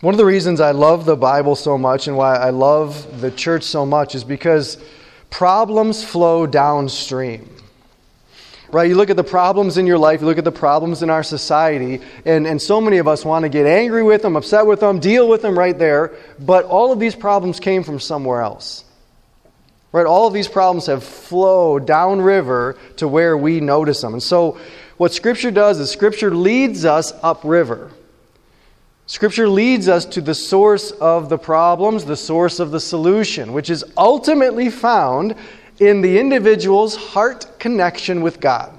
One of the reasons I love the Bible so much and why I love the church so much is because problems flow downstream. Right? You look at the problems in your life, you look at the problems in our society, and, and so many of us want to get angry with them, upset with them, deal with them right there, but all of these problems came from somewhere else. Right? All of these problems have flowed downriver to where we notice them. And so, what Scripture does is Scripture leads us upriver. Scripture leads us to the source of the problems, the source of the solution, which is ultimately found in the individual's heart connection with God.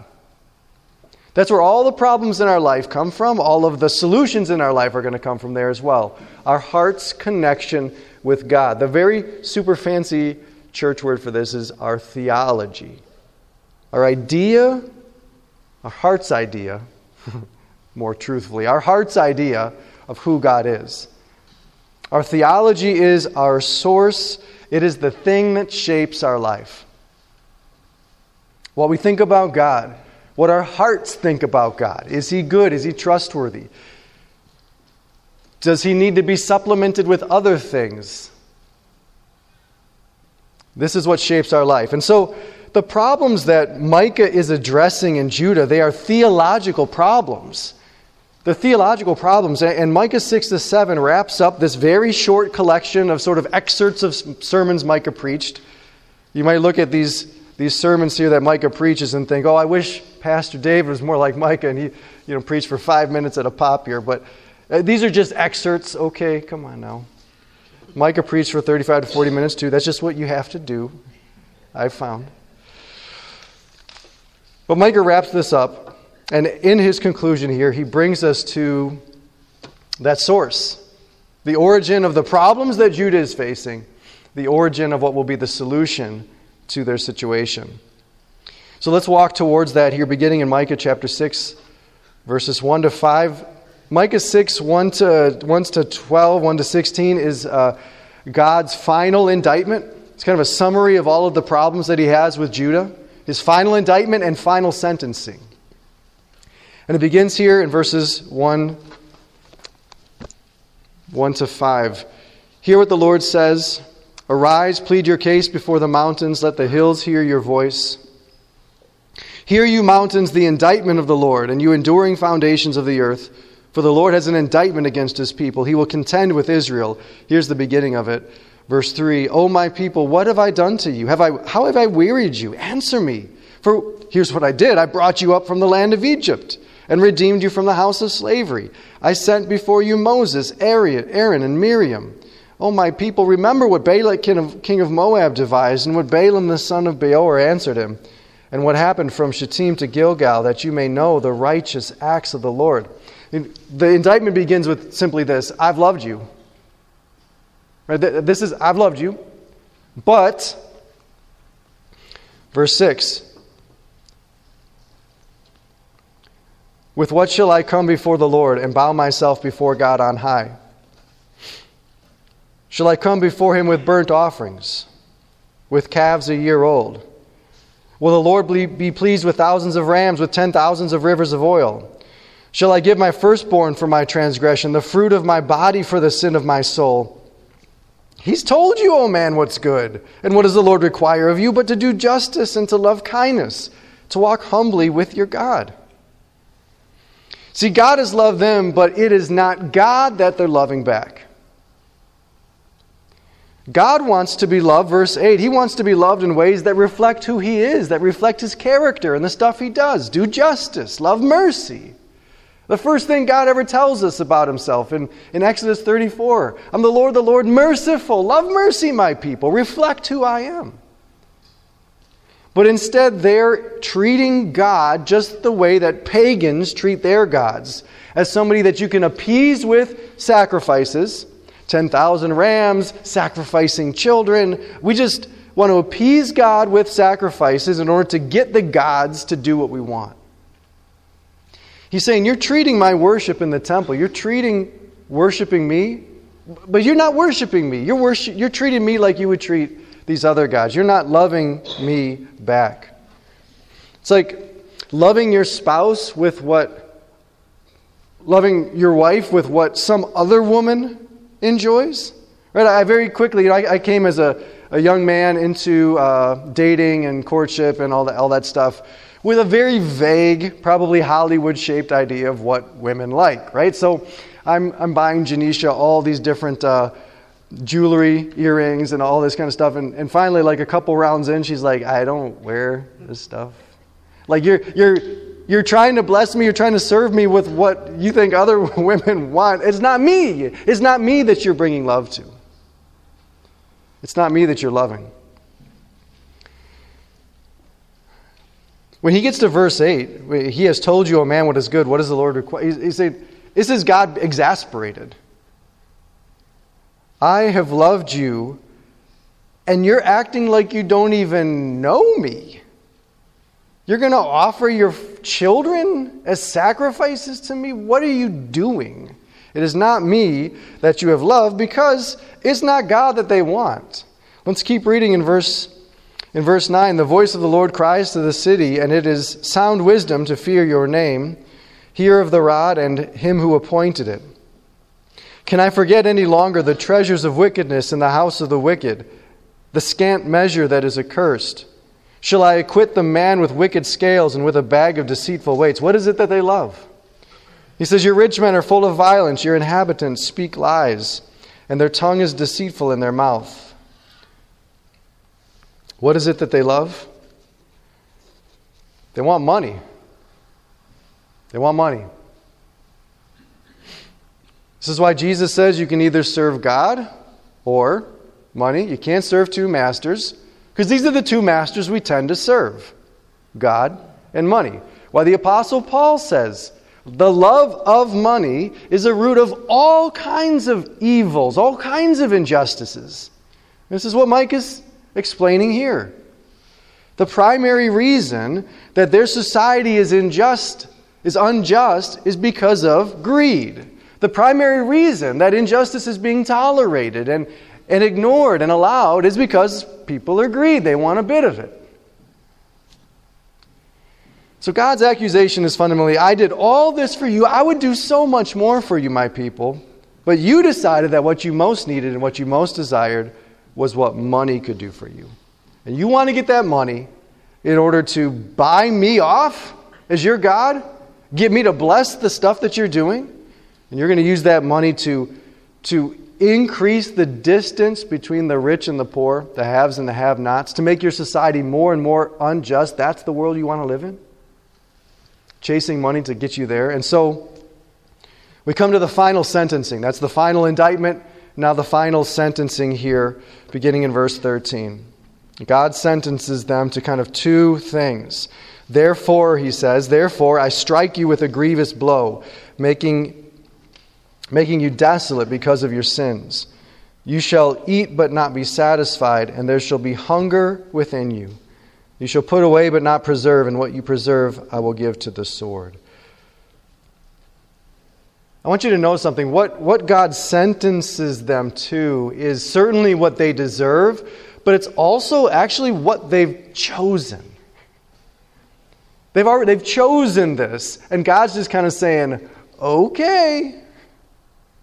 That's where all the problems in our life come from. All of the solutions in our life are going to come from there as well. Our heart's connection with God. The very super fancy church word for this is our theology. Our idea, our heart's idea, more truthfully, our heart's idea of who God is. Our theology is our source, it is the thing that shapes our life. What we think about God, what our hearts think about God. Is He good? Is He trustworthy? Does He need to be supplemented with other things? This is what shapes our life. And so, the problems that Micah is addressing in Judah, they are theological problems. The theological problems. And Micah 6 to 7 wraps up this very short collection of sort of excerpts of sermons Micah preached. You might look at these, these sermons here that Micah preaches and think, oh, I wish Pastor David was more like Micah and he you know, preached for five minutes at a pop here. But uh, these are just excerpts. Okay, come on now. Micah preached for 35 to 40 minutes too. That's just what you have to do, I've found. But Micah wraps this up and in his conclusion here, he brings us to that source the origin of the problems that Judah is facing, the origin of what will be the solution to their situation. So let's walk towards that here, beginning in Micah chapter 6, verses 1 to 5. Micah 6, 1 to, 1 to 12, 1 to 16 is uh, God's final indictment. It's kind of a summary of all of the problems that he has with Judah, his final indictment and final sentencing. And it begins here in verses 1, 1 to 5. Hear what the Lord says Arise, plead your case before the mountains, let the hills hear your voice. Hear, you mountains, the indictment of the Lord, and you enduring foundations of the earth. For the Lord has an indictment against his people. He will contend with Israel. Here's the beginning of it. Verse 3 O my people, what have I done to you? Have I, how have I wearied you? Answer me. For here's what I did I brought you up from the land of Egypt and redeemed you from the house of slavery. I sent before you Moses, Aaron, and Miriam. O my people, remember what Balak, king of Moab, devised, and what Balaam the son of Beor answered him, and what happened from Shittim to Gilgal, that you may know the righteous acts of the Lord. The indictment begins with simply this I've loved you. Right? This is, I've loved you. But, verse 6 With what shall I come before the Lord and bow myself before God on high? Shall I come before him with burnt offerings, with calves a year old? Will the Lord be pleased with thousands of rams, with ten thousands of rivers of oil? Shall I give my firstborn for my transgression, the fruit of my body for the sin of my soul? He's told you, O oh man, what's good. And what does the Lord require of you but to do justice and to love kindness, to walk humbly with your God? See, God has loved them, but it is not God that they're loving back. God wants to be loved, verse 8. He wants to be loved in ways that reflect who He is, that reflect His character and the stuff He does. Do justice, love mercy. The first thing God ever tells us about Himself in, in Exodus 34 I'm the Lord, the Lord, merciful. Love mercy, my people. Reflect who I am. But instead, they're treating God just the way that pagans treat their gods as somebody that you can appease with sacrifices 10,000 rams, sacrificing children. We just want to appease God with sacrifices in order to get the gods to do what we want. He's saying, You're treating my worship in the temple, you're treating worshiping me, but you're not worshiping me. You're, worship, you're treating me like you would treat these other gods. You're not loving me back. It's like loving your spouse with what, loving your wife with what some other woman enjoys? Right? I very quickly, I, I came as a, a young man into uh, dating and courtship and all that, all that stuff with a very vague, probably Hollywood shaped idea of what women like, right? So I'm, I'm buying Janisha all these different uh, jewelry, earrings, and all this kind of stuff. And, and finally, like a couple rounds in, she's like, I don't wear this stuff. Like you're, you're, you're trying to bless me, you're trying to serve me with what you think other women want. It's not me. It's not me that you're bringing love to. It's not me that you're loving. When he gets to verse 8, he has told you, O man, what is good. What does the Lord require? He's saying, This is God exasperated. I have loved you, and you're acting like you don't even know me. You're going to offer your children as sacrifices to me? What are you doing? It is not me that you have loved because it's not God that they want. Let's keep reading in verse in verse 9, the voice of the Lord cries to the city, and it is sound wisdom to fear your name. Hear of the rod and him who appointed it. Can I forget any longer the treasures of wickedness in the house of the wicked, the scant measure that is accursed? Shall I acquit the man with wicked scales and with a bag of deceitful weights? What is it that they love? He says, Your rich men are full of violence, your inhabitants speak lies, and their tongue is deceitful in their mouth. What is it that they love? They want money. They want money. This is why Jesus says you can either serve God or money. You can't serve two masters because these are the two masters we tend to serve God and money. Why the Apostle Paul says the love of money is a root of all kinds of evils, all kinds of injustices. This is what Micah is explaining here. The primary reason that their society is unjust, is unjust, is because of greed. The primary reason that injustice is being tolerated and, and ignored and allowed is because people are greedy. They want a bit of it. So God's accusation is fundamentally I did all this for you. I would do so much more for you, my people. But you decided that what you most needed and what you most desired was what money could do for you. And you want to get that money in order to buy me off as your God, get me to bless the stuff that you're doing, and you're going to use that money to, to increase the distance between the rich and the poor, the haves and the have nots, to make your society more and more unjust. That's the world you want to live in? Chasing money to get you there. And so we come to the final sentencing. That's the final indictment. Now, the final sentencing here, beginning in verse 13. God sentences them to kind of two things. Therefore, he says, Therefore, I strike you with a grievous blow, making, making you desolate because of your sins. You shall eat but not be satisfied, and there shall be hunger within you. You shall put away but not preserve, and what you preserve I will give to the sword. I want you to know something. What, what God sentences them to is certainly what they deserve, but it's also actually what they've chosen. They've, already, they've chosen this, and God's just kind of saying, okay.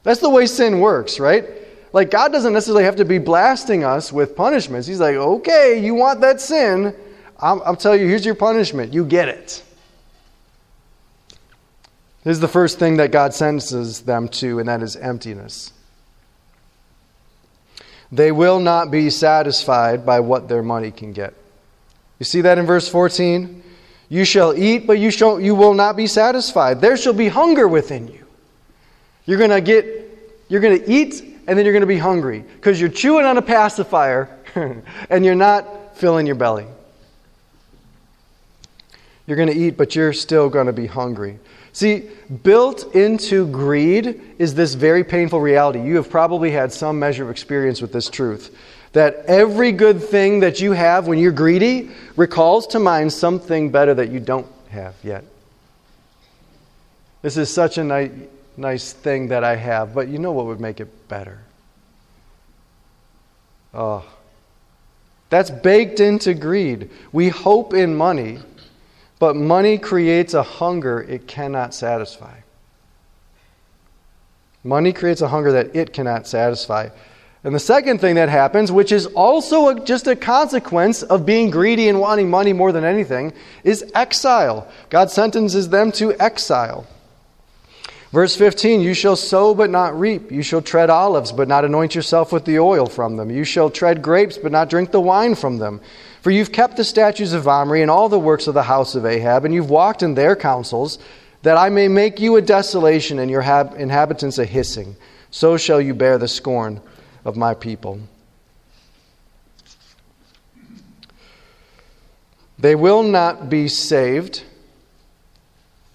That's the way sin works, right? Like, God doesn't necessarily have to be blasting us with punishments. He's like, okay, you want that sin? I'll, I'll tell you, here's your punishment. You get it. This is the first thing that God sentences them to, and that is emptiness. They will not be satisfied by what their money can get. You see that in verse 14? You shall eat, but you, shall, you will not be satisfied. There shall be hunger within you. You're going to get, you're going to eat, and then you're going to be hungry because you're chewing on a pacifier and you're not filling your belly. You're going to eat, but you're still going to be hungry. See, built into greed is this very painful reality. You have probably had some measure of experience with this truth that every good thing that you have when you're greedy recalls to mind something better that you don't have yet. This is such a nice, nice thing that I have, but you know what would make it better? Oh, that's baked into greed. We hope in money but money creates a hunger it cannot satisfy. Money creates a hunger that it cannot satisfy. And the second thing that happens, which is also a, just a consequence of being greedy and wanting money more than anything, is exile. God sentences them to exile. Verse 15 You shall sow but not reap. You shall tread olives but not anoint yourself with the oil from them. You shall tread grapes but not drink the wine from them. For you've kept the statutes of Omri and all the works of the house of Ahab, and you've walked in their counsels, that I may make you a desolation and your inhabitants a hissing. So shall you bear the scorn of my people. They will not be saved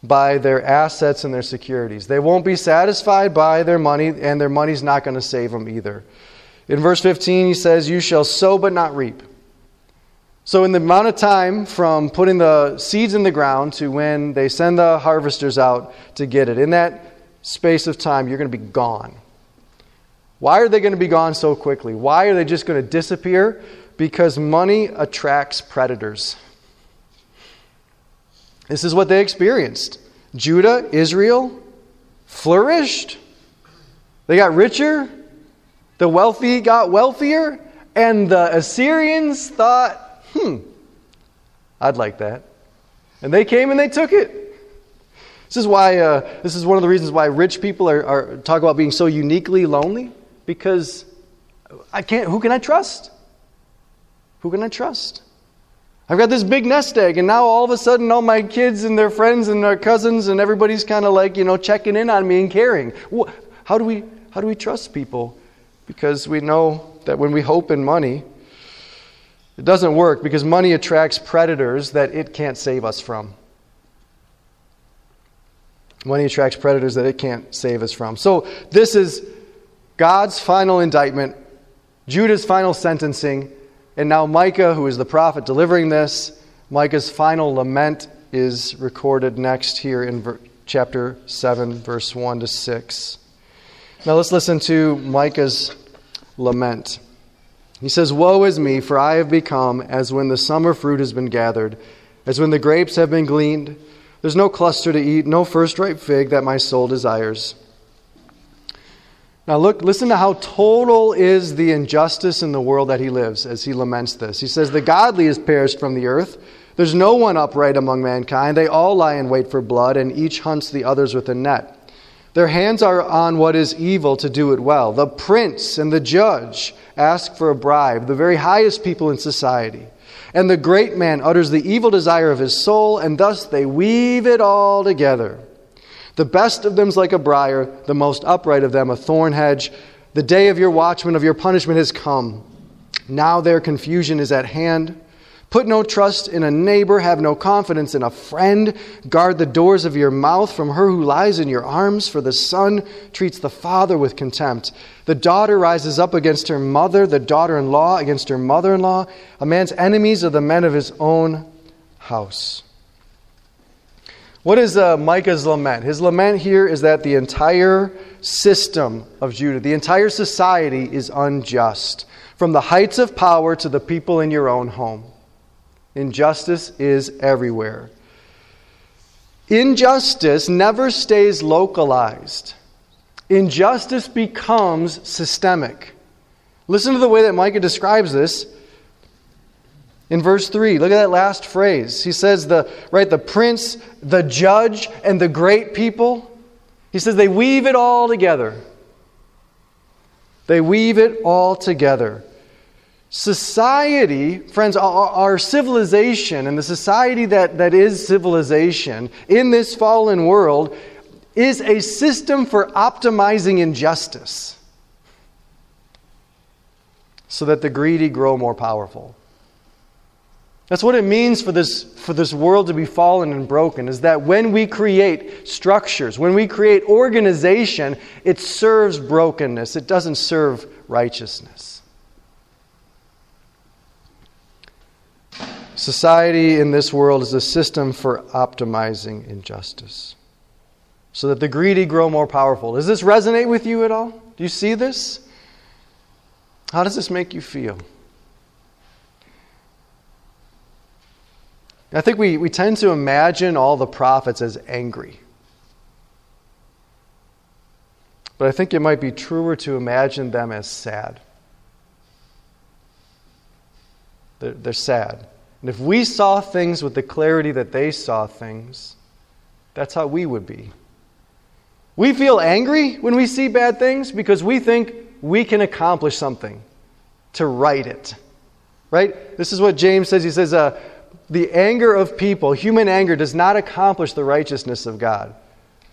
by their assets and their securities. They won't be satisfied by their money, and their money's not going to save them either. In verse 15, he says, You shall sow but not reap. So, in the amount of time from putting the seeds in the ground to when they send the harvesters out to get it, in that space of time, you're going to be gone. Why are they going to be gone so quickly? Why are they just going to disappear? Because money attracts predators. This is what they experienced. Judah, Israel, flourished. They got richer. The wealthy got wealthier. And the Assyrians thought, hmm, I'd like that. And they came and they took it. This is why, uh, this is one of the reasons why rich people are, are talk about being so uniquely lonely because I can't, who can I trust? Who can I trust? I've got this big nest egg, and now all of a sudden, all my kids and their friends and their cousins and everybody's kind of like, you know, checking in on me and caring. How do we, how do we trust people? Because we know that when we hope in money, it doesn't work because money attracts predators that it can't save us from. Money attracts predators that it can't save us from. So, this is God's final indictment, Judah's final sentencing, and now Micah, who is the prophet delivering this, Micah's final lament is recorded next here in ver- chapter 7, verse 1 to 6. Now let's listen to Micah's lament. He says, Woe is me, for I have become as when the summer fruit has been gathered, as when the grapes have been gleaned. There's no cluster to eat, no first ripe fig that my soul desires. Now, look, listen to how total is the injustice in the world that he lives as he laments this. He says, The godly is perished from the earth. There's no one upright among mankind. They all lie in wait for blood, and each hunts the others with a net. Their hands are on what is evil to do it well. The prince and the judge ask for a bribe, the very highest people in society. And the great man utters the evil desire of his soul, and thus they weave it all together. The best of them is like a briar, the most upright of them a thorn hedge. The day of your watchman, of your punishment, has come. Now their confusion is at hand. Put no trust in a neighbor, have no confidence in a friend. Guard the doors of your mouth from her who lies in your arms, for the son treats the father with contempt. The daughter rises up against her mother, the daughter in law against her mother in law. A man's enemies are the men of his own house. What is uh, Micah's lament? His lament here is that the entire system of Judah, the entire society is unjust, from the heights of power to the people in your own home. Injustice is everywhere. Injustice never stays localized. Injustice becomes systemic. Listen to the way that Micah describes this in verse 3 look at that last phrase. He says the right the prince the judge and the great people. He says they weave it all together. They weave it all together. Society friends our, our civilization and the society that, that is civilization in this fallen world is a system for optimizing injustice so that the greedy grow more powerful that's what it means for this, for this world to be fallen and broken, is that when we create structures, when we create organization, it serves brokenness. It doesn't serve righteousness. Society in this world is a system for optimizing injustice so that the greedy grow more powerful. Does this resonate with you at all? Do you see this? How does this make you feel? I think we, we tend to imagine all the prophets as angry. but I think it might be truer to imagine them as sad. They're, they're sad. And if we saw things with the clarity that they saw things, that's how we would be. We feel angry when we see bad things because we think we can accomplish something to right it. Right? This is what James says. He says, uh, the anger of people, human anger, does not accomplish the righteousness of God.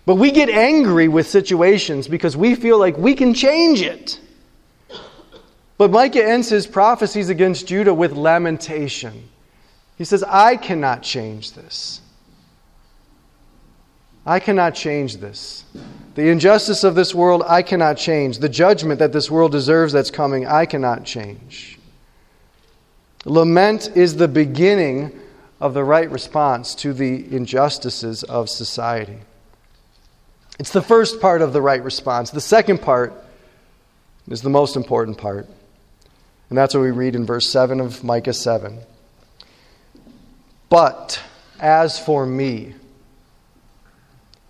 But we get angry with situations because we feel like we can change it. But Micah ends his prophecies against Judah with lamentation. He says, I cannot change this. I cannot change this. The injustice of this world, I cannot change. The judgment that this world deserves that's coming, I cannot change. Lament is the beginning of the right response to the injustices of society. It's the first part of the right response. The second part is the most important part. And that's what we read in verse 7 of Micah 7. But as for me,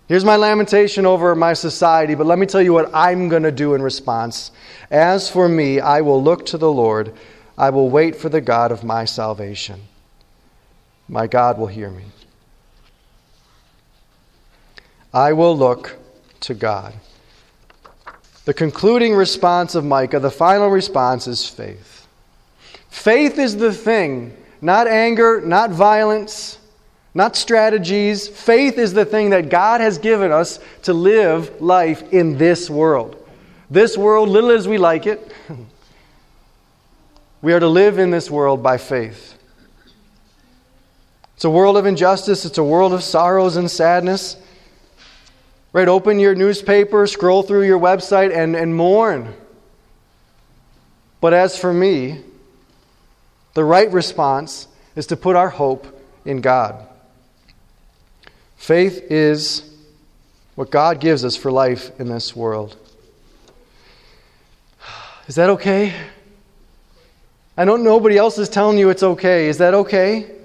here's my lamentation over my society, but let me tell you what I'm going to do in response. As for me, I will look to the Lord, I will wait for the God of my salvation. My God will hear me. I will look to God. The concluding response of Micah, the final response, is faith. Faith is the thing, not anger, not violence, not strategies. Faith is the thing that God has given us to live life in this world. This world, little as we like it, we are to live in this world by faith. It's a world of injustice, it's a world of sorrows and sadness. Right? Open your newspaper, scroll through your website, and, and mourn. But as for me, the right response is to put our hope in God. Faith is what God gives us for life in this world. Is that okay? I know nobody else is telling you it's okay. Is that okay?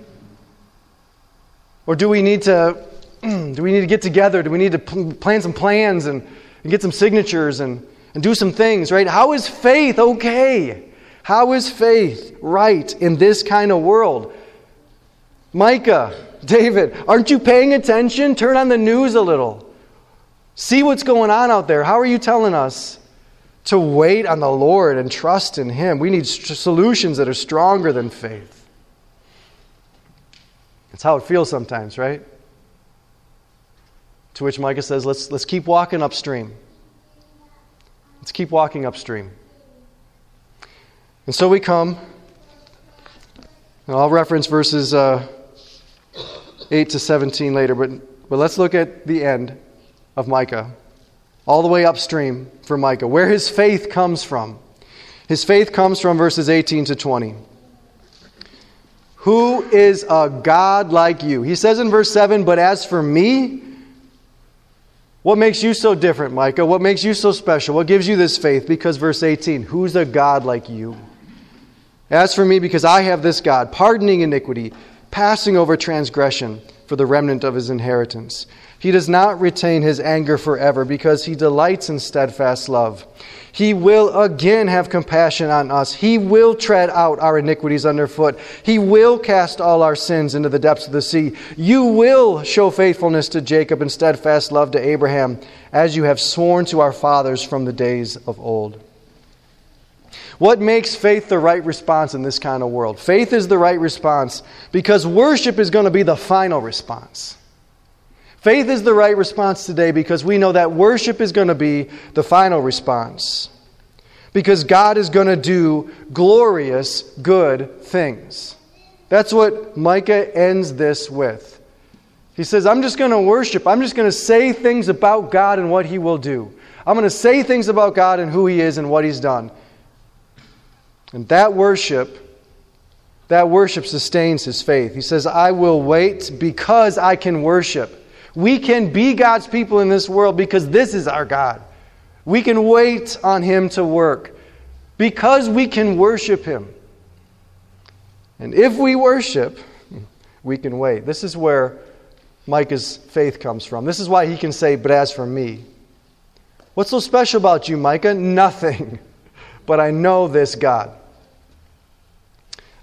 Or do we need to do we need to get together? Do we need to plan some plans and, and get some signatures and, and do some things, right? How is faith okay? How is faith right in this kind of world? Micah, David, aren't you paying attention? Turn on the news a little. See what's going on out there. How are you telling us to wait on the Lord and trust in Him? We need solutions that are stronger than faith. That's how it feels sometimes, right? To which Micah says, let's, let's keep walking upstream. Let's keep walking upstream. And so we come, I'll reference verses uh, 8 to 17 later, but, but let's look at the end of Micah, all the way upstream for Micah, where his faith comes from. His faith comes from verses 18 to 20. Who is a God like you? He says in verse 7 But as for me, what makes you so different, Micah? What makes you so special? What gives you this faith? Because verse 18, who's a God like you? As for me, because I have this God, pardoning iniquity, passing over transgression for the remnant of his inheritance. He does not retain his anger forever because he delights in steadfast love. He will again have compassion on us. He will tread out our iniquities underfoot. He will cast all our sins into the depths of the sea. You will show faithfulness to Jacob and steadfast love to Abraham, as you have sworn to our fathers from the days of old. What makes faith the right response in this kind of world? Faith is the right response because worship is going to be the final response. Faith is the right response today because we know that worship is going to be the final response. Because God is going to do glorious, good things. That's what Micah ends this with. He says, I'm just going to worship. I'm just going to say things about God and what He will do. I'm going to say things about God and who He is and what He's done. And that worship, that worship sustains his faith. He says, I will wait because I can worship. We can be God's people in this world because this is our God. We can wait on Him to work because we can worship Him. And if we worship, we can wait. This is where Micah's faith comes from. This is why he can say, But as for me, What's so special about you, Micah? Nothing. But I know this God.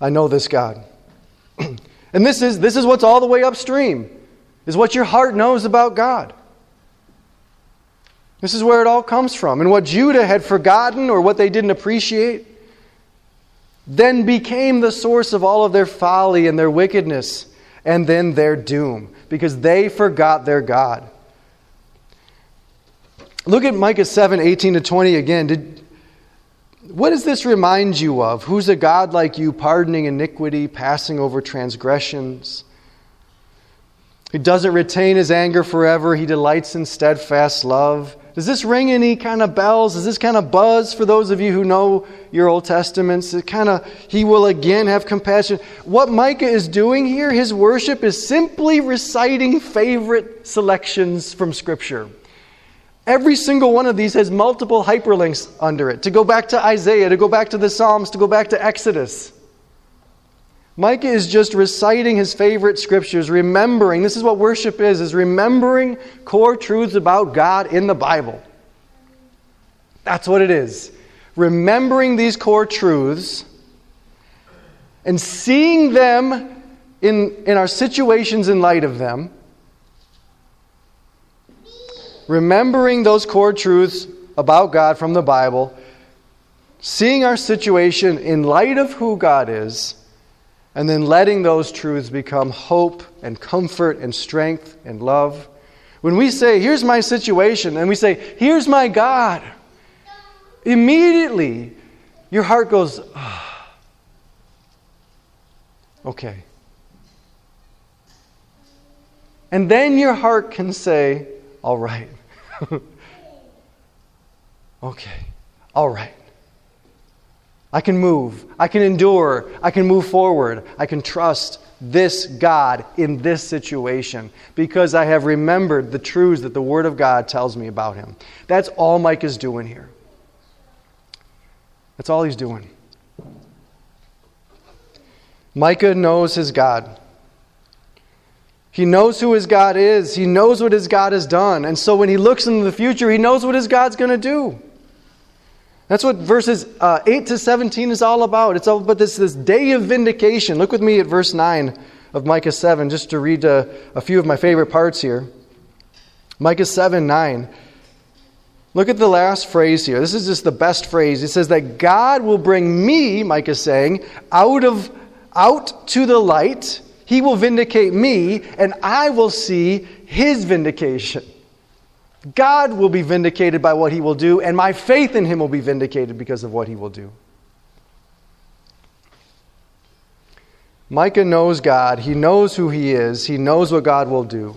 I know this God. and this is, this is what's all the way upstream, is what your heart knows about God. This is where it all comes from. And what Judah had forgotten or what they didn't appreciate then became the source of all of their folly and their wickedness and then their doom because they forgot their God. Look at Micah 7 18 to 20 again. Did, what does this remind you of? Who's a God like you, pardoning iniquity, passing over transgressions? He doesn't retain his anger forever, he delights in steadfast love. Does this ring any kind of bells? Does this kind of buzz for those of you who know your Old Testaments? It kind of, he will again have compassion. What Micah is doing here, his worship is simply reciting favorite selections from Scripture. Every single one of these has multiple hyperlinks under it to go back to Isaiah, to go back to the Psalms, to go back to Exodus. Micah is just reciting his favorite scriptures, remembering. This is what worship is, is remembering core truths about God in the Bible. That's what it is. Remembering these core truths and seeing them in, in our situations in light of them. Remembering those core truths about God from the Bible, seeing our situation in light of who God is and then letting those truths become hope and comfort and strength and love. When we say, Here's my situation, and we say, Here's my God, immediately your heart goes, oh, Okay. And then your heart can say, All right. okay. All right. I can move. I can endure. I can move forward. I can trust this God in this situation because I have remembered the truths that the Word of God tells me about Him. That's all Micah is doing here. That's all he's doing. Micah knows his God. He knows who his God is. He knows what his God has done. And so when he looks into the future, he knows what his God's going to do. That's what verses uh, 8 to 17 is all about. It's all about this, this day of vindication. Look with me at verse 9 of Micah 7, just to read uh, a few of my favorite parts here. Micah 7 9. Look at the last phrase here. This is just the best phrase. It says that God will bring me, Micah is saying, out of out to the light. He will vindicate me, and I will see his vindication. God will be vindicated by what he will do, and my faith in him will be vindicated because of what he will do. Micah knows God. He knows who he is. He knows what God will do.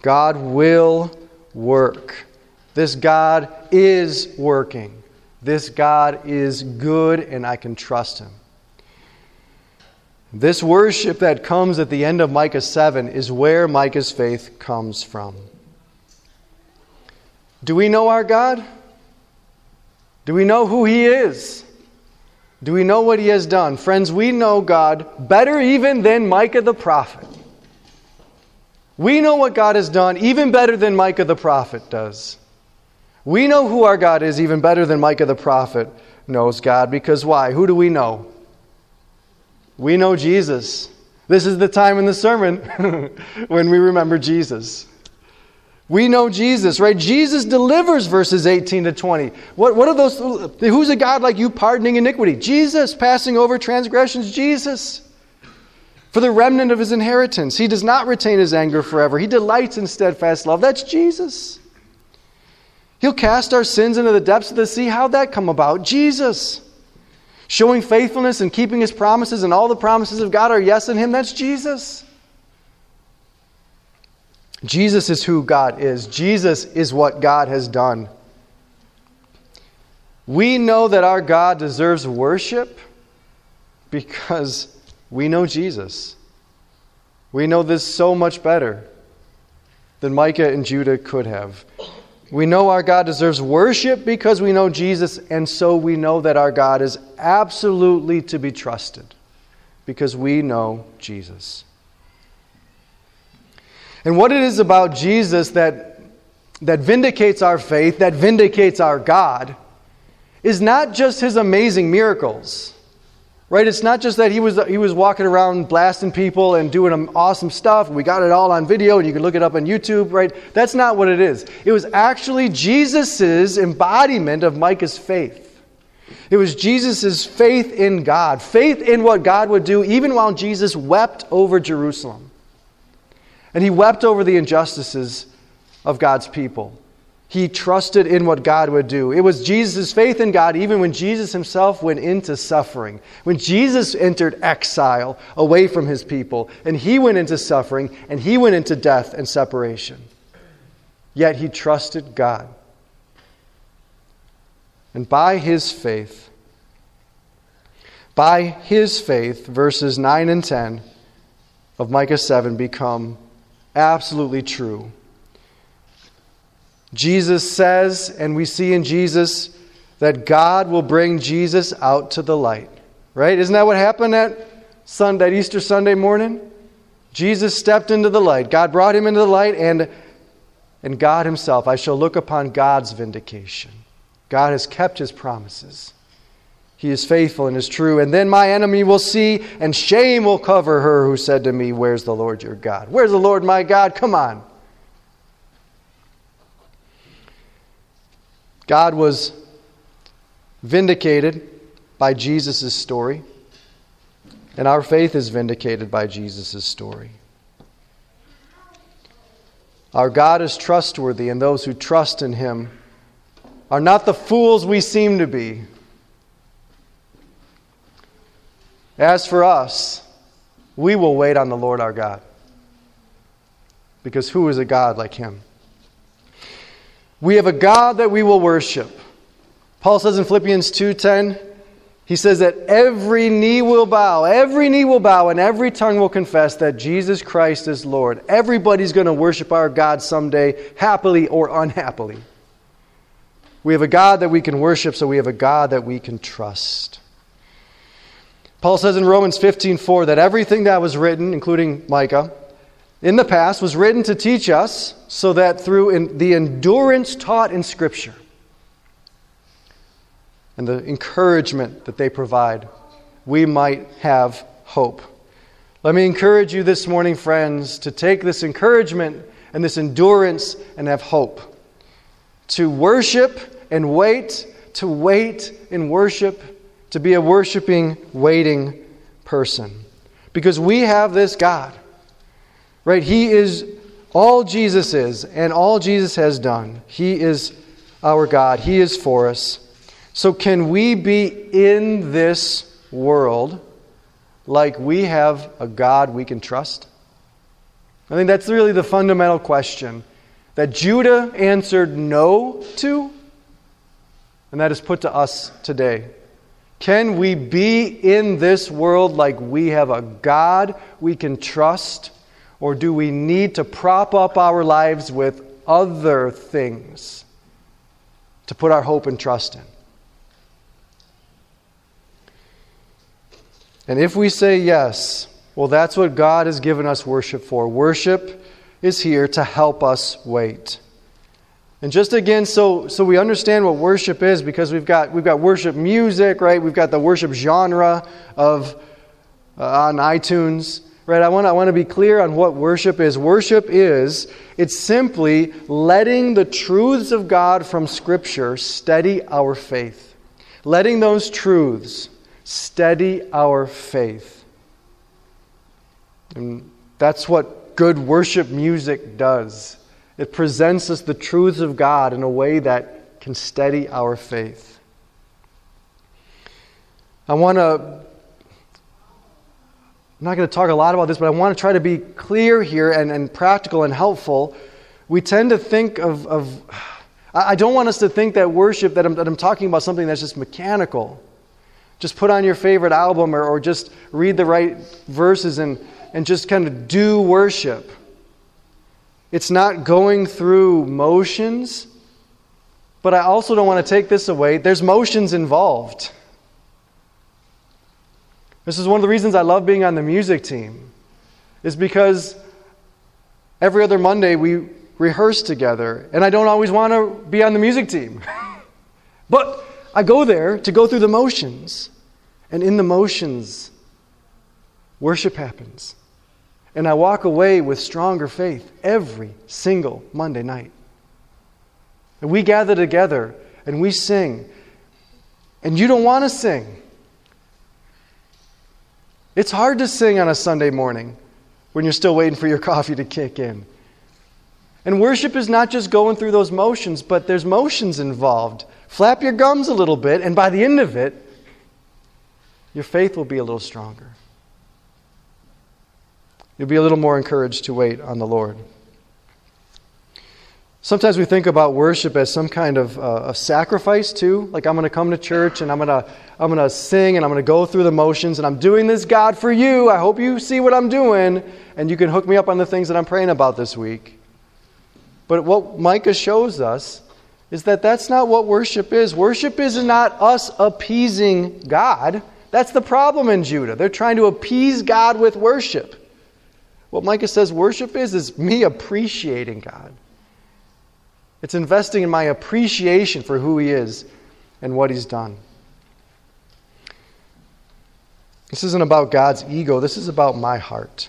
God will work. This God is working. This God is good, and I can trust him. This worship that comes at the end of Micah 7 is where Micah's faith comes from. Do we know our God? Do we know who He is? Do we know what He has done? Friends, we know God better even than Micah the prophet. We know what God has done even better than Micah the prophet does. We know who our God is even better than Micah the prophet knows God because why? Who do we know? We know Jesus. This is the time in the sermon when we remember Jesus. We know Jesus, right? Jesus delivers verses 18 to 20. What, what are those? Who's a God like you pardoning iniquity? Jesus, passing over transgressions, Jesus. For the remnant of his inheritance, he does not retain his anger forever. He delights in steadfast love. That's Jesus. He'll cast our sins into the depths of the sea. How'd that come about? Jesus. Showing faithfulness and keeping his promises, and all the promises of God are yes in him. That's Jesus. Jesus is who God is. Jesus is what God has done. We know that our God deserves worship because we know Jesus. We know this so much better than Micah and Judah could have. We know our God deserves worship because we know Jesus, and so we know that our God is absolutely to be trusted because we know Jesus. And what it is about Jesus that, that vindicates our faith, that vindicates our God, is not just his amazing miracles. Right? It's not just that he was, he was walking around blasting people and doing awesome stuff. We got it all on video and you can look it up on YouTube, right? That's not what it is. It was actually Jesus' embodiment of Micah's faith. It was Jesus' faith in God, faith in what God would do, even while Jesus wept over Jerusalem. And he wept over the injustices of God's people. He trusted in what God would do. It was Jesus' faith in God, even when Jesus himself went into suffering. When Jesus entered exile away from his people, and he went into suffering, and he went into death and separation. Yet he trusted God. And by his faith, by his faith, verses 9 and 10 of Micah 7 become absolutely true. Jesus says, and we see in Jesus, that God will bring Jesus out to the light. Right? Isn't that what happened at Sunday, Easter Sunday morning? Jesus stepped into the light. God brought him into the light, and, and God Himself, I shall look upon God's vindication. God has kept His promises. He is faithful and is true. And then my enemy will see, and shame will cover her who said to me, Where's the Lord your God? Where's the Lord my God? Come on. God was vindicated by Jesus' story, and our faith is vindicated by Jesus' story. Our God is trustworthy, and those who trust in him are not the fools we seem to be. As for us, we will wait on the Lord our God. Because who is a God like him? We have a God that we will worship. Paul says in Philippians 2:10, he says that every knee will bow, every knee will bow and every tongue will confess that Jesus Christ is Lord. Everybody's going to worship our God someday, happily or unhappily. We have a God that we can worship, so we have a God that we can trust. Paul says in Romans 15:4 that everything that was written, including Micah, in the past was written to teach us so that through the endurance taught in Scripture and the encouragement that they provide, we might have hope. Let me encourage you this morning, friends, to take this encouragement and this endurance and have hope. To worship and wait, to wait and worship, to be a worshiping, waiting person. Because we have this God Right? He is all Jesus is and all Jesus has done. He is our God. He is for us. So, can we be in this world like we have a God we can trust? I think that's really the fundamental question that Judah answered no to, and that is put to us today. Can we be in this world like we have a God we can trust? Or do we need to prop up our lives with other things to put our hope and trust in? And if we say yes, well, that's what God has given us worship for. Worship is here to help us wait. And just again, so, so we understand what worship is, because we've got, we've got worship music, right? We've got the worship genre of, uh, on iTunes. Right? I want, I want to be clear on what worship is. Worship is, it's simply letting the truths of God from Scripture steady our faith. Letting those truths steady our faith. And that's what good worship music does. It presents us the truths of God in a way that can steady our faith. I want to I'm not going to talk a lot about this, but I want to try to be clear here and, and practical and helpful. We tend to think of, of I don't want us to think that worship, that I'm, that I'm talking about something that's just mechanical. Just put on your favorite album or, or just read the right verses and, and just kind of do worship. It's not going through motions, but I also don't want to take this away. There's motions involved. This is one of the reasons I love being on the music team, is because every other Monday we, rehearse together, and I don't always want to be on the music team. but I go there to go through the motions, and in the motions, worship happens. And I walk away with stronger faith every single Monday night. And we gather together and we sing. And you don't want to sing. It's hard to sing on a Sunday morning when you're still waiting for your coffee to kick in. And worship is not just going through those motions, but there's motions involved. Flap your gums a little bit, and by the end of it, your faith will be a little stronger. You'll be a little more encouraged to wait on the Lord. Sometimes we think about worship as some kind of uh, a sacrifice too. Like I'm going to come to church and I'm going to I'm going to sing and I'm going to go through the motions and I'm doing this God for you. I hope you see what I'm doing and you can hook me up on the things that I'm praying about this week. But what Micah shows us is that that's not what worship is. Worship is not us appeasing God. That's the problem in Judah. They're trying to appease God with worship. What Micah says worship is is me appreciating God. It's investing in my appreciation for who He is and what He's done. This isn't about God's ego, this is about my heart.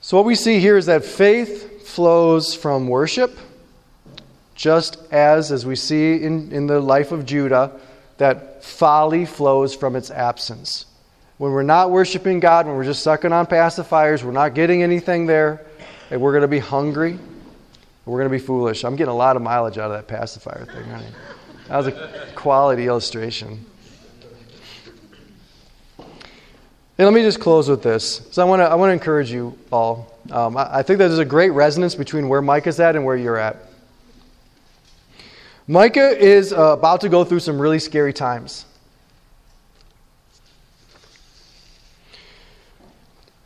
So, what we see here is that faith flows from worship, just as, as we see in, in the life of Judah, that folly flows from its absence. When we're not worshiping God, when we're just sucking on pacifiers, we're not getting anything there, and we're going to be hungry. We're going to be foolish. I'm getting a lot of mileage out of that pacifier thing. Honey. That was a quality illustration. And let me just close with this. So I want to, I want to encourage you all. Um, I, I think that there's a great resonance between where Micah's at and where you're at. Micah is uh, about to go through some really scary times.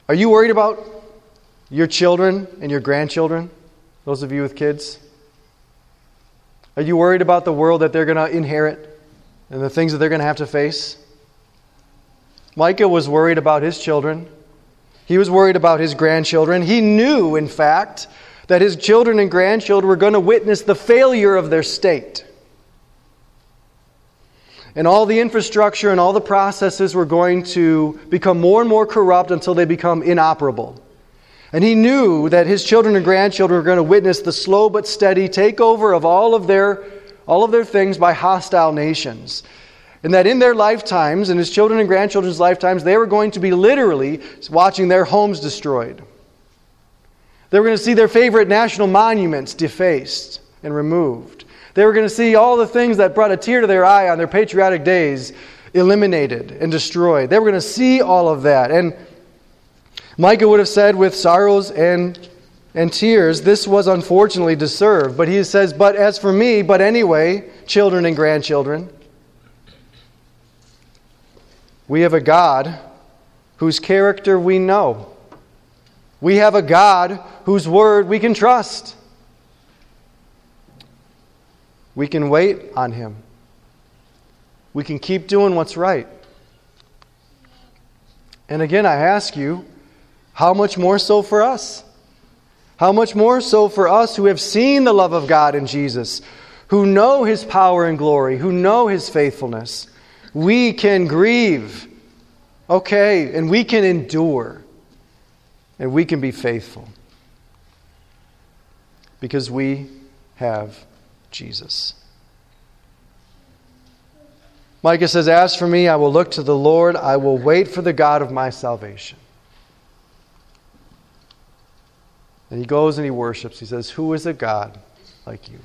Are you worried about your children and your grandchildren, those of you with kids? Are you worried about the world that they're going to inherit and the things that they're going to have to face? Micah was worried about his children. He was worried about his grandchildren. He knew, in fact, that his children and grandchildren were going to witness the failure of their state. And all the infrastructure and all the processes were going to become more and more corrupt until they become inoperable. And he knew that his children and grandchildren were going to witness the slow but steady takeover of all of their, all of their things by hostile nations. And that in their lifetimes, in his children and grandchildren's lifetimes, they were going to be literally watching their homes destroyed. They were going to see their favorite national monuments defaced and removed. They were going to see all the things that brought a tear to their eye on their patriotic days eliminated and destroyed. They were going to see all of that. And Micah would have said, with sorrows and, and tears, this was unfortunately deserved. But he says, But as for me, but anyway, children and grandchildren, we have a God whose character we know. We have a God whose word we can trust. We can wait on him. We can keep doing what's right. And again, I ask you, how much more so for us? How much more so for us who have seen the love of God in Jesus, who know his power and glory, who know his faithfulness? We can grieve, okay, and we can endure, and we can be faithful because we have Jesus. Micah says, As for me, I will look to the Lord, I will wait for the God of my salvation. And he goes and he worships. He says, Who is a God like you?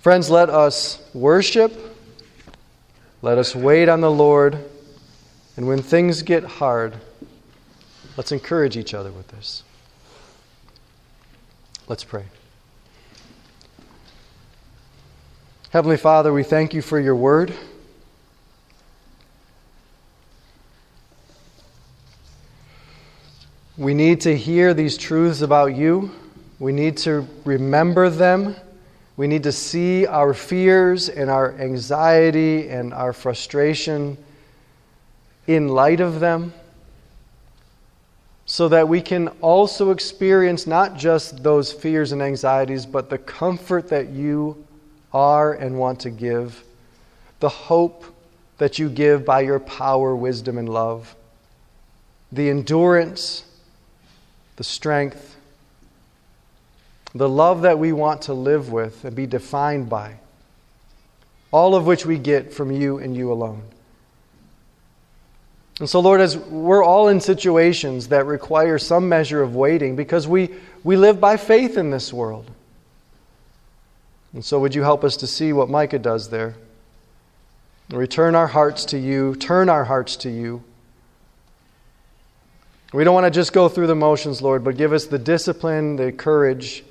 Friends, let us worship. Let us wait on the Lord. And when things get hard, let's encourage each other with this. Let's pray. Heavenly Father, we thank you for your word. We need to hear these truths about you. We need to remember them. We need to see our fears and our anxiety and our frustration in light of them so that we can also experience not just those fears and anxieties, but the comfort that you are and want to give, the hope that you give by your power, wisdom, and love, the endurance, the strength, the love that we want to live with and be defined by, all of which we get from you and you alone. And so, Lord, as we're all in situations that require some measure of waiting because we, we live by faith in this world. And so, would you help us to see what Micah does there? Return our hearts to you, turn our hearts to you. We don't want to just go through the motions, Lord, but give us the discipline, the courage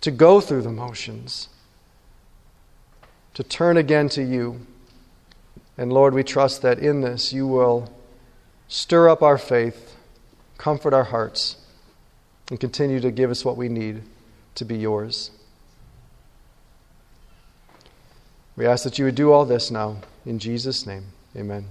to go through the motions, to turn again to you. And Lord, we trust that in this you will Stir up our faith, comfort our hearts, and continue to give us what we need to be yours. We ask that you would do all this now. In Jesus' name, amen.